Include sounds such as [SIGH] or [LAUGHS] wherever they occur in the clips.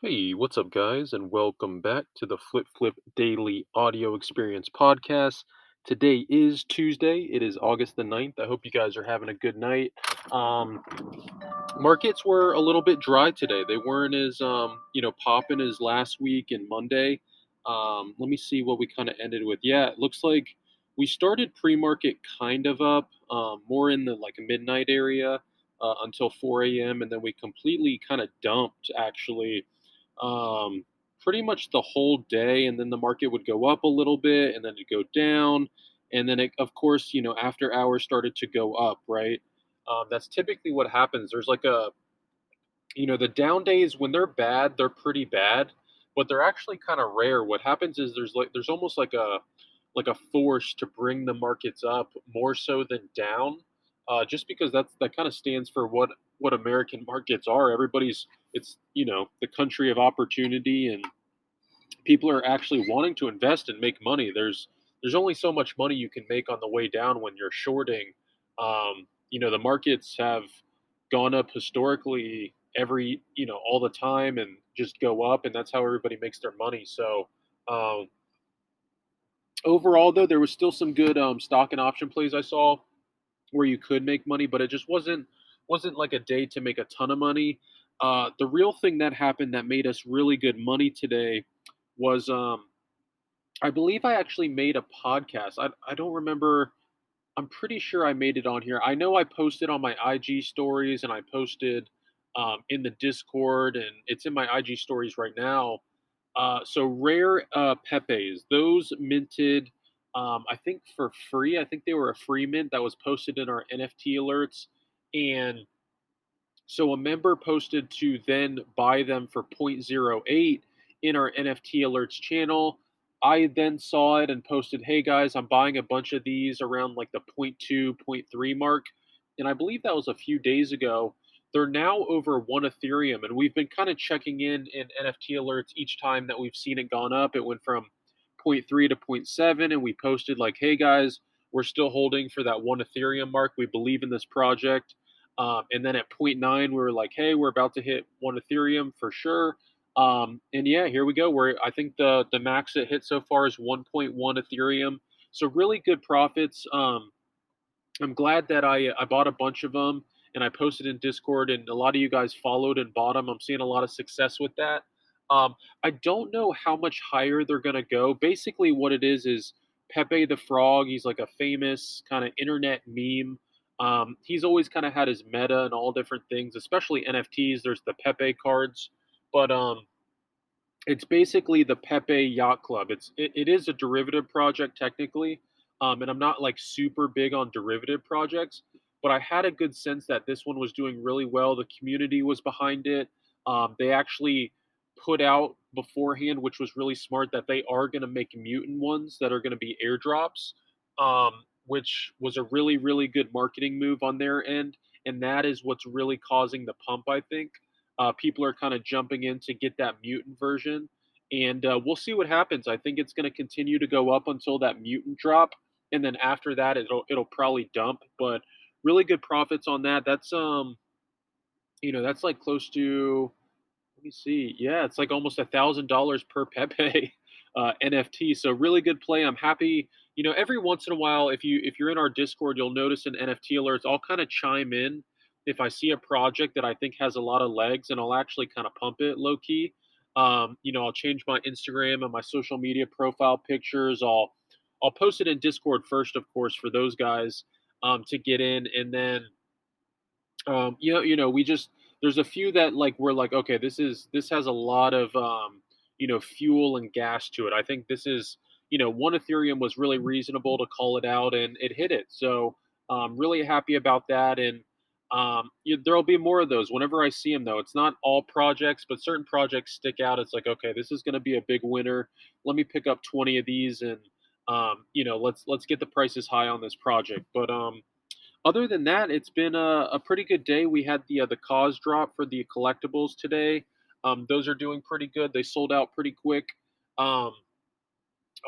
Hey, what's up, guys, and welcome back to the Flip Flip Daily Audio Experience Podcast. Today is Tuesday. It is August the 9th. I hope you guys are having a good night. Um, markets were a little bit dry today. They weren't as, um, you know, popping as last week and Monday. Um, let me see what we kind of ended with. Yeah, it looks like we started pre-market kind of up, um, more in the like midnight area uh, until 4 a.m. And then we completely kind of dumped actually um, pretty much the whole day, and then the market would go up a little bit, and then it'd go down, and then it, of course, you know, after hours started to go up, right? Um, that's typically what happens. There's like a, you know, the down days when they're bad, they're pretty bad, but they're actually kind of rare. What happens is there's like there's almost like a like a force to bring the markets up more so than down, uh, just because that's that kind of stands for what what American markets are. Everybody's it's you know the country of opportunity and people are actually wanting to invest and make money. There's there's only so much money you can make on the way down when you're shorting. Um, you know the markets have gone up historically every you know all the time and just go up and that's how everybody makes their money so um, overall though there was still some good um, stock and option plays i saw where you could make money but it just wasn't wasn't like a day to make a ton of money. Uh, the real thing that happened that made us really good money today was um, I believe I actually made a podcast. I, I don't remember. I'm pretty sure I made it on here. I know I posted on my IG stories and I posted um, in the Discord and it's in my IG stories right now. Uh, so rare uh, Pepes, those minted, um, I think for free. I think they were a free mint that was posted in our NFT alerts and so a member posted to then buy them for 0.08 in our NFT alerts channel. I then saw it and posted, hey guys, I'm buying a bunch of these around like the 0.2, 0.3 mark. And I believe that was a few days ago. They're now over one Ethereum. And we've been kind of checking in in NFT alerts each time that we've seen it gone up. It went from 0.3 to 0.7. And we posted, like, hey guys, we're still holding for that one Ethereum mark. We believe in this project. Um, and then at 0.9, we were like, hey, we're about to hit one Ethereum for sure. Um, and yeah, here we go. Where I think the the max it hit so far is 1.1 Ethereum. So really good profits. Um, I'm glad that I I bought a bunch of them and I posted in Discord, and a lot of you guys followed and bought them. I'm seeing a lot of success with that. Um, I don't know how much higher they're gonna go. Basically, what it is is Pepe the Frog. He's like a famous kind of internet meme. Um, he's always kind of had his meta and all different things, especially NFTs. There's the Pepe cards, but um, it's basically the Pepe Yacht Club. It's it, it is a derivative project technically, um, and I'm not like super big on derivative projects, but I had a good sense that this one was doing really well. The community was behind it. Um, they actually put out beforehand, which was really smart, that they are going to make mutant ones that are going to be airdrops, um, which was a really, really good marketing move on their end. And that is what's really causing the pump, I think. Uh, people are kind of jumping in to get that mutant version. And uh, we'll see what happens. I think it's going to continue to go up until that mutant drop. And then after that, it'll it'll probably dump. But really good profits on that. That's um, you know, that's like close to let me see. Yeah, it's like almost a thousand dollars per [LAUGHS] Pepe uh, NFT. So really good play. I'm happy. You know, every once in a while, if you if you're in our Discord, you'll notice an NFT alerts. I'll kind of chime in if I see a project that I think has a lot of legs, and I'll actually kind of pump it low key. Um, you know, I'll change my Instagram and my social media profile pictures. I'll I'll post it in Discord first, of course, for those guys um, to get in, and then um, you know, you know, we just there's a few that like we're like okay this is this has a lot of um, you know fuel and gas to it i think this is you know one ethereum was really reasonable to call it out and it hit it so um, really happy about that and Um, you, there'll be more of those whenever I see them, though. It's not all projects, but certain projects stick out. It's like, okay, this is going to be a big winner. Let me pick up 20 of these, and um, you know, let's let's get the prices high on this project. But um, other than that, it's been a, a pretty good day. We had the uh, the KAWS drop for the collectibles today. Um, those are doing pretty good. They sold out pretty quick. Um,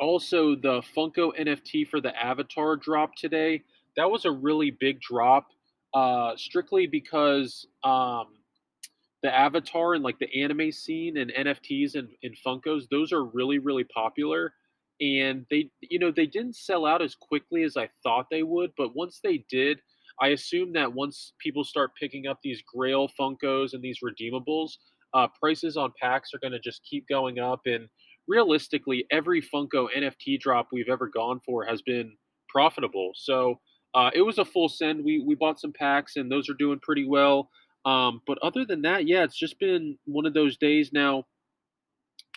also, the Funko NFT for the Avatar drop today. That was a really big drop uh, strictly because um, the Avatar and like the anime scene and NFTs and, and Funkos, those are really, really popular. And they, you know, they didn't sell out as quickly as I thought they would. But once they did, I assume that once people start picking up these Grail Funkos and these redeemables, uh, prices on packs are going to just keep going up. And realistically, every Funko NFT drop we've ever gone for has been profitable. So uh, it was a full send. We we bought some packs, and those are doing pretty well. Um, but other than that, yeah, it's just been one of those days. Now,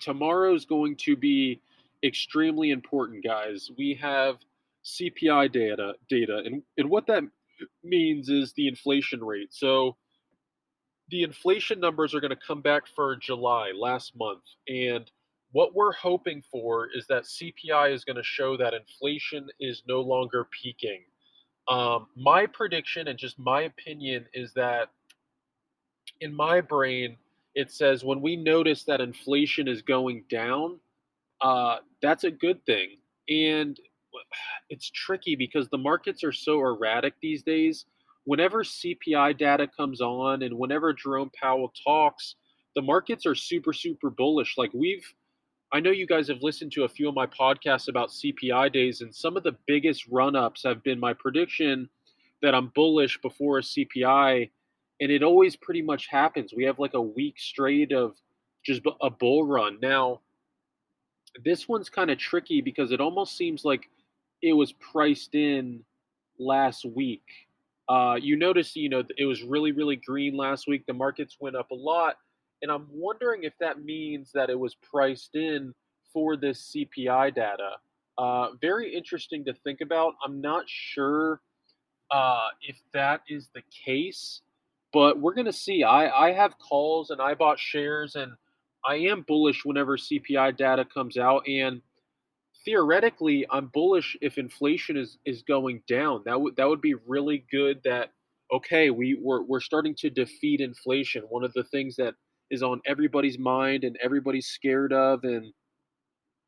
tomorrow's going to be extremely important, guys. We have CPI data, data, and and what that means is the inflation rate. So, the inflation numbers are going to come back for July last month, and what we're hoping for is that CPI is going to show that inflation is no longer peaking. Um, my prediction and just my opinion is that in my brain, it says when we notice that inflation is going down, uh, that's a good thing. And [SIGHS] it's tricky because the markets are so erratic these days. Whenever CPI data comes on and whenever Jerome Powell talks, the markets are super, super bullish. Like we've I know you guys have listened to a few of my podcasts about CPI days, and some of the biggest run ups have been my prediction that I'm bullish before a CPI, and it always pretty much happens. We have like a week straight of just a bull run. Now, this one's kind of tricky because it almost seems like it was priced in last week. Uh, you notice, you know, it was really, really green last week. The markets went up a lot and I'm wondering if that means that it was priced in for this CPI data. Uh, very interesting to think about. I'm not sure uh, if that is the case, but we're going to see. I, I have calls and I bought shares, and I am bullish whenever CPI data comes out. And theoretically, I'm bullish if inflation is, is going down. That would that would be really good. That okay, we we're, we're starting to defeat inflation. One of the things that is on everybody's mind and everybody's scared of and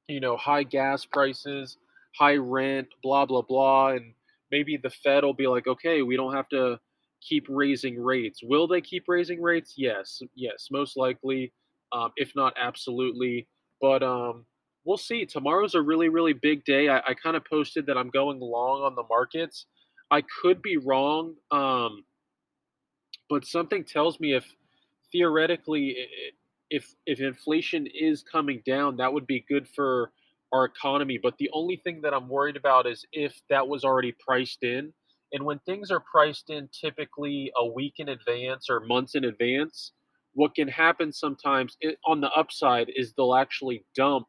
you know high gas prices high rent blah blah blah and maybe the fed will be like okay we don't have to keep raising rates will they keep raising rates yes yes most likely um, if not absolutely but um, we'll see tomorrow's a really really big day i, I kind of posted that i'm going long on the markets i could be wrong um, but something tells me if theoretically, if if inflation is coming down, that would be good for our economy. But the only thing that I'm worried about is if that was already priced in. And when things are priced in typically a week in advance or months in advance, what can happen sometimes on the upside is they'll actually dump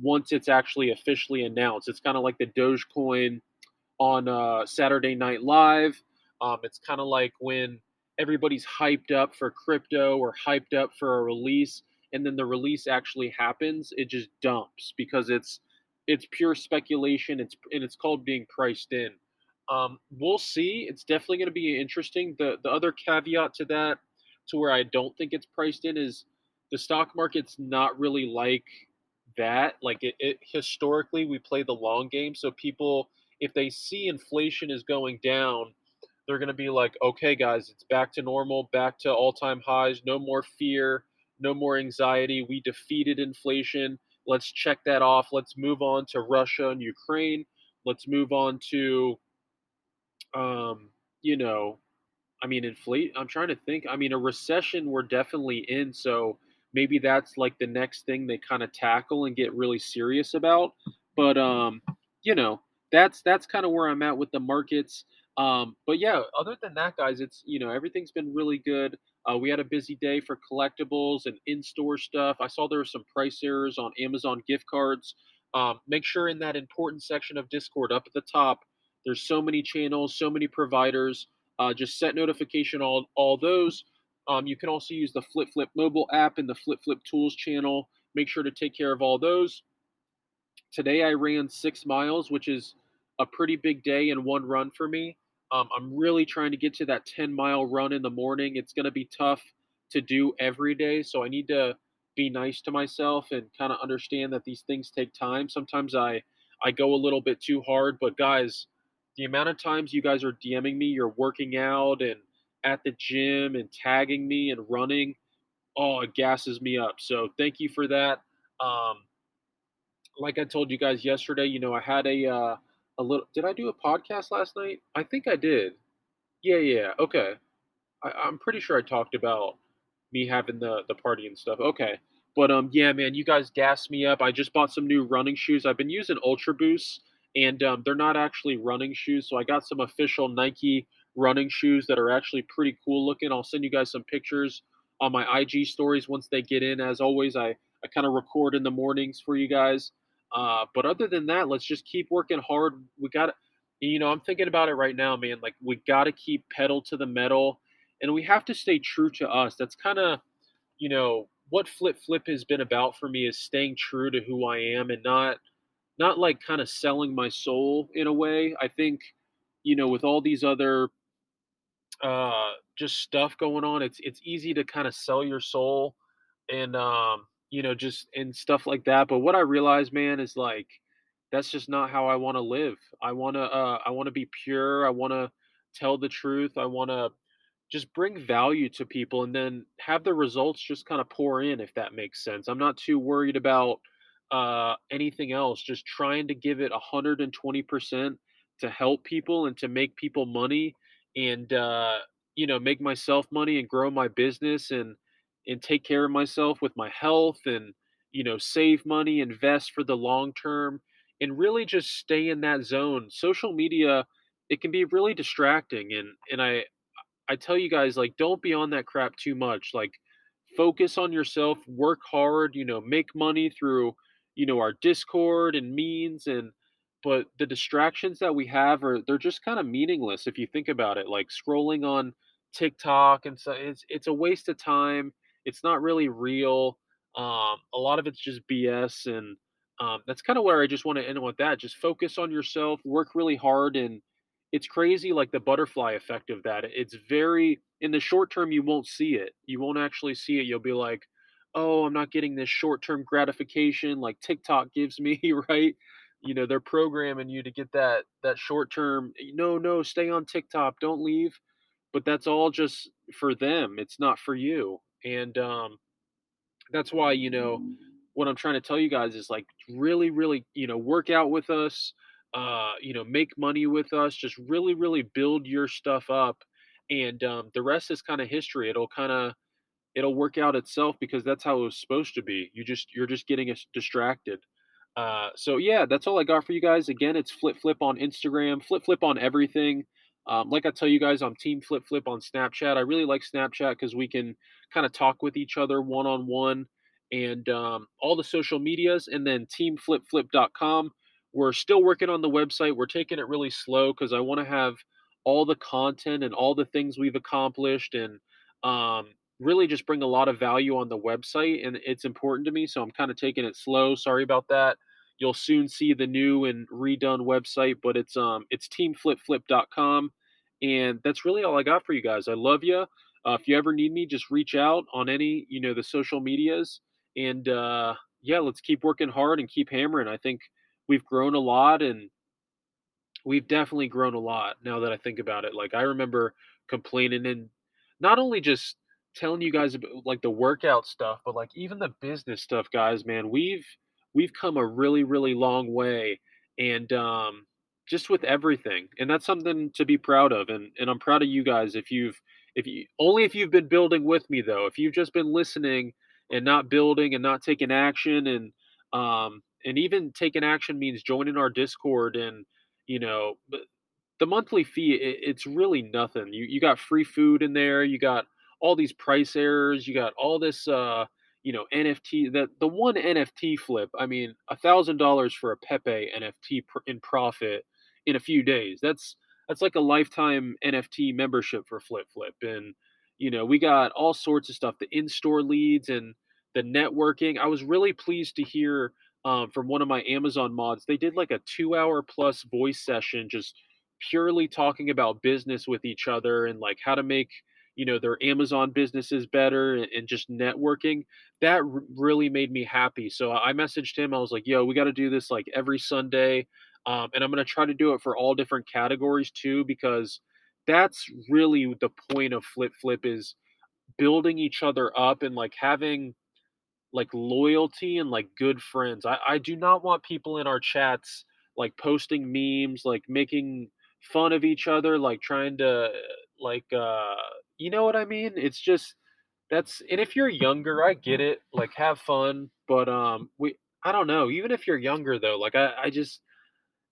once it's actually officially announced. It's kind of like the Dogecoin on uh, Saturday Night Live. Um, it's kind of like when everybody's hyped up for crypto or hyped up for a release and then the release actually happens it just dumps because it's it's pure speculation it's and it's called being priced in um, we'll see it's definitely going to be interesting the the other caveat to that to where i don't think it's priced in is the stock market's not really like that like it, it historically we play the long game so people if they see inflation is going down they're going to be like, okay, guys, it's back to normal, back to all time highs, no more fear, no more anxiety. We defeated inflation. Let's check that off. Let's move on to Russia and Ukraine. Let's move on to, um, you know, I mean, inflate. I'm trying to think. I mean, a recession we're definitely in. So maybe that's like the next thing they kind of tackle and get really serious about. But, um, you know, that's that's kind of where I'm at with the markets. Um, but yeah, other than that, guys, it's you know everything's been really good. Uh, we had a busy day for collectibles and in-store stuff. I saw there were some price errors on Amazon gift cards. Um, make sure in that important section of Discord up at the top, there's so many channels, so many providers. Uh, just set notification all all those. Um, you can also use the Flip Flip mobile app and the Flip Flip Tools channel. Make sure to take care of all those. Today I ran six miles, which is a pretty big day in one run for me. Um, I'm really trying to get to that 10 mile run in the morning. It's going to be tough to do every day, so I need to be nice to myself and kind of understand that these things take time. Sometimes I I go a little bit too hard, but guys, the amount of times you guys are DMing me, you're working out and at the gym and tagging me and running, oh, it gasses me up. So thank you for that. Um, like I told you guys yesterday, you know, I had a uh, a little. Did I do a podcast last night? I think I did. Yeah, yeah. Okay. I, I'm pretty sure I talked about me having the the party and stuff. Okay. But um, yeah, man, you guys gassed me up. I just bought some new running shoes. I've been using Ultra Boost, and um, they're not actually running shoes. So I got some official Nike running shoes that are actually pretty cool looking. I'll send you guys some pictures on my IG stories once they get in. As always, I I kind of record in the mornings for you guys. Uh, but other than that, let's just keep working hard. We got, you know, I'm thinking about it right now, man. Like we got to keep pedal to the metal, and we have to stay true to us. That's kind of, you know, what flip flip has been about for me is staying true to who I am and not, not like kind of selling my soul in a way. I think, you know, with all these other, uh, just stuff going on, it's it's easy to kind of sell your soul, and um you know, just and stuff like that. But what I realize, man, is like that's just not how I want to live. I want to uh I want to be pure. I want to tell the truth. I want to just bring value to people and then have the results just kind of pour in if that makes sense. I'm not too worried about uh anything else. Just trying to give it 120% to help people and to make people money and uh you know, make myself money and grow my business and and take care of myself with my health and you know save money invest for the long term and really just stay in that zone social media it can be really distracting and and i i tell you guys like don't be on that crap too much like focus on yourself work hard you know make money through you know our discord and means and but the distractions that we have are they're just kind of meaningless if you think about it like scrolling on tiktok and so it's it's a waste of time it's not really real. Um, a lot of it's just BS, and um, that's kind of where I just want to end with that. Just focus on yourself, work really hard, and it's crazy like the butterfly effect of that. It's very in the short term you won't see it. You won't actually see it. You'll be like, "Oh, I'm not getting this short-term gratification like TikTok gives me, [LAUGHS] right?" You know, they're programming you to get that that short-term, "No, no, stay on TikTok, don't leave." But that's all just for them. It's not for you and um, that's why you know what I'm trying to tell you guys is like really, really, you know, work out with us, uh, you know, make money with us, just really, really build your stuff up, and um, the rest is kind of history. It'll kind of it'll work out itself because that's how it was supposed to be. You just you're just getting distracted. Uh, so yeah, that's all I got for you guys. Again, it's Flip Flip on Instagram, Flip Flip on everything. Um, like I tell you guys, I'm Team Flip Flip on Snapchat. I really like Snapchat because we can kind of talk with each other one on one and um, all the social medias, and then teamflipflip.com. We're still working on the website. We're taking it really slow because I want to have all the content and all the things we've accomplished and um, really just bring a lot of value on the website. And it's important to me. So I'm kind of taking it slow. Sorry about that. You'll soon see the new and redone website, but it's um it's teamflipflip.com, and that's really all I got for you guys. I love you. Uh, if you ever need me, just reach out on any you know the social medias, and uh, yeah, let's keep working hard and keep hammering. I think we've grown a lot, and we've definitely grown a lot now that I think about it. Like I remember complaining and not only just telling you guys about like the workout stuff, but like even the business stuff, guys. Man, we've we've come a really, really long way. And um, just with everything. And that's something to be proud of. And, and I'm proud of you guys if you've, if you, only if you've been building with me though, if you've just been listening and not building and not taking action and, um, and even taking action means joining our Discord and, you know, the monthly fee, it, it's really nothing. You, you got free food in there. You got all these price errors. You got all this, uh, you know NFT that the one NFT flip. I mean, a thousand dollars for a Pepe NFT in profit in a few days. That's that's like a lifetime NFT membership for Flip Flip, and you know we got all sorts of stuff, the in-store leads and the networking. I was really pleased to hear um, from one of my Amazon mods. They did like a two-hour plus voice session, just purely talking about business with each other and like how to make you know their Amazon businesses better and, and just networking. That r- really made me happy. So I messaged him. I was like, "Yo, we got to do this like every Sunday." Um, and I'm going to try to do it for all different categories too, because that's really the point of Flip Flip is building each other up and like having like loyalty and like good friends. I, I do not want people in our chats like posting memes, like making fun of each other, like trying to like uh you know what I mean? It's just that's and if you're younger, I get it. Like have fun, but um we I don't know. Even if you're younger though, like I I just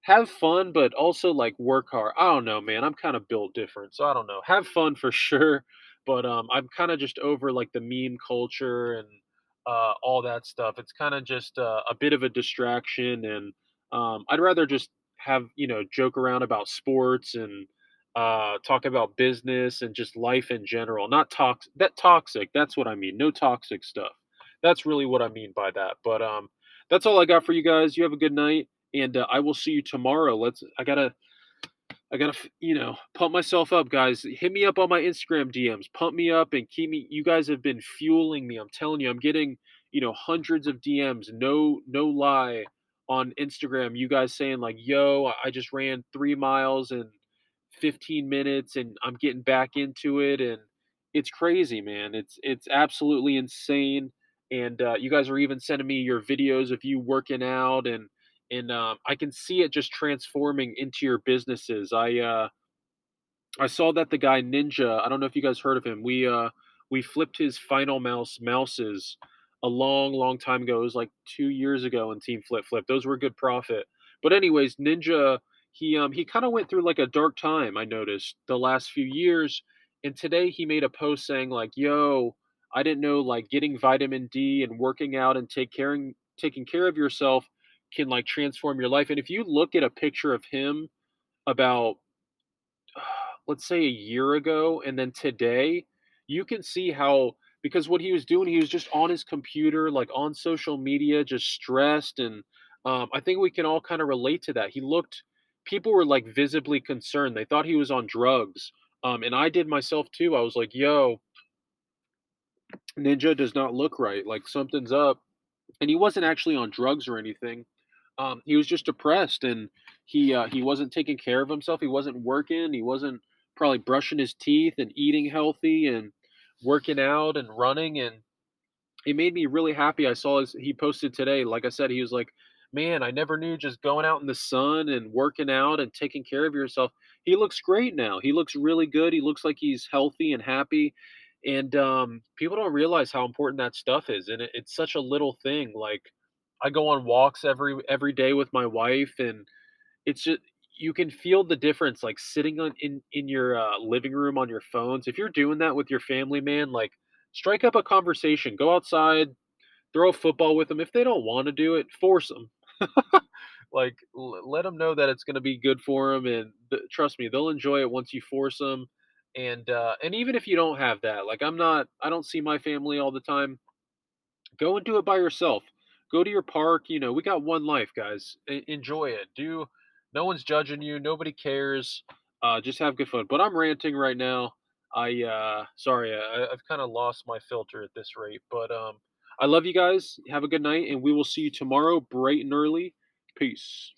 have fun, but also like work hard. I don't know, man. I'm kind of built different, so I don't know. Have fun for [LAUGHS] sure, but um, I'm kind of just over like the meme culture and uh, all that stuff. It's kind of just uh, a bit of a distraction, and um, I'd rather just have you know joke around about sports and uh, talk about business and just life in general. Not toxic. That toxic. That's what I mean. No toxic stuff. That's really what I mean by that. But um, that's all I got for you guys. You have a good night and uh, I will see you tomorrow. Let's. I gotta. I gotta, you know, pump myself up, guys. Hit me up on my Instagram DMs. Pump me up and keep me. You guys have been fueling me. I'm telling you, I'm getting, you know, hundreds of DMs. No, no lie, on Instagram. You guys saying like, "Yo, I just ran three miles in 15 minutes, and I'm getting back into it." And it's crazy, man. It's it's absolutely insane. And uh, you guys are even sending me your videos of you working out and and um, I can see it just transforming into your businesses. I uh, I saw that the guy Ninja. I don't know if you guys heard of him. We uh, we flipped his Finalmouse mouses a long, long time ago. It was like two years ago in Team Flip Flip. Those were good profit. But anyways, Ninja he um he kind of went through like a dark time. I noticed the last few years, and today he made a post saying like, "Yo." I didn't know like getting vitamin D and working out and take caring taking care of yourself can like transform your life. And if you look at a picture of him about [SIGHS] let's say a year ago and then today, you can see how because what he was doing, he was just on his computer, like on social media, just stressed. And um, I think we can all kind of relate to that. He looked, people were like visibly concerned. They thought he was on drugs. Um, and I did myself too. I was like, yo, Ninja does not look right. Like something's up. And he wasn't actually on drugs or anything um, he was just depressed and he uh, he wasn't taking care of himself. He wasn't working. He wasn't probably brushing his teeth and eating healthy and working out and running. And it made me really happy. I saw his, he posted today. Like I said, he was like, "Man, I never knew just going out in the sun and working out and taking care of yourself." He looks great now. He looks really good. He looks like he's healthy and happy. And um, people don't realize how important that stuff is, and it, it's such a little thing. Like I go on walks every every day with my wife, and it's just you can feel the difference like sitting on in in your uh, living room on your phones. If you're doing that with your family, man, like strike up a conversation, go outside, throw a football with them. If they don't want to do it, force them. [LAUGHS] like l- let them know that it's going to be good for them, and th- trust me, they'll enjoy it once you force them. And uh, and even if you don't have that, like I'm not, I don't see my family all the time. Go and do it by yourself go to your park. You know, we got one life, guys. Enjoy it. Do no one's judging you. Nobody cares. Uh, just have good fun. But I'm ranting right now. I uh, sorry, I, I've kind of lost my filter at this rate. But um, I love you guys. Have a good night, and we will see you tomorrow, bright and early. Peace.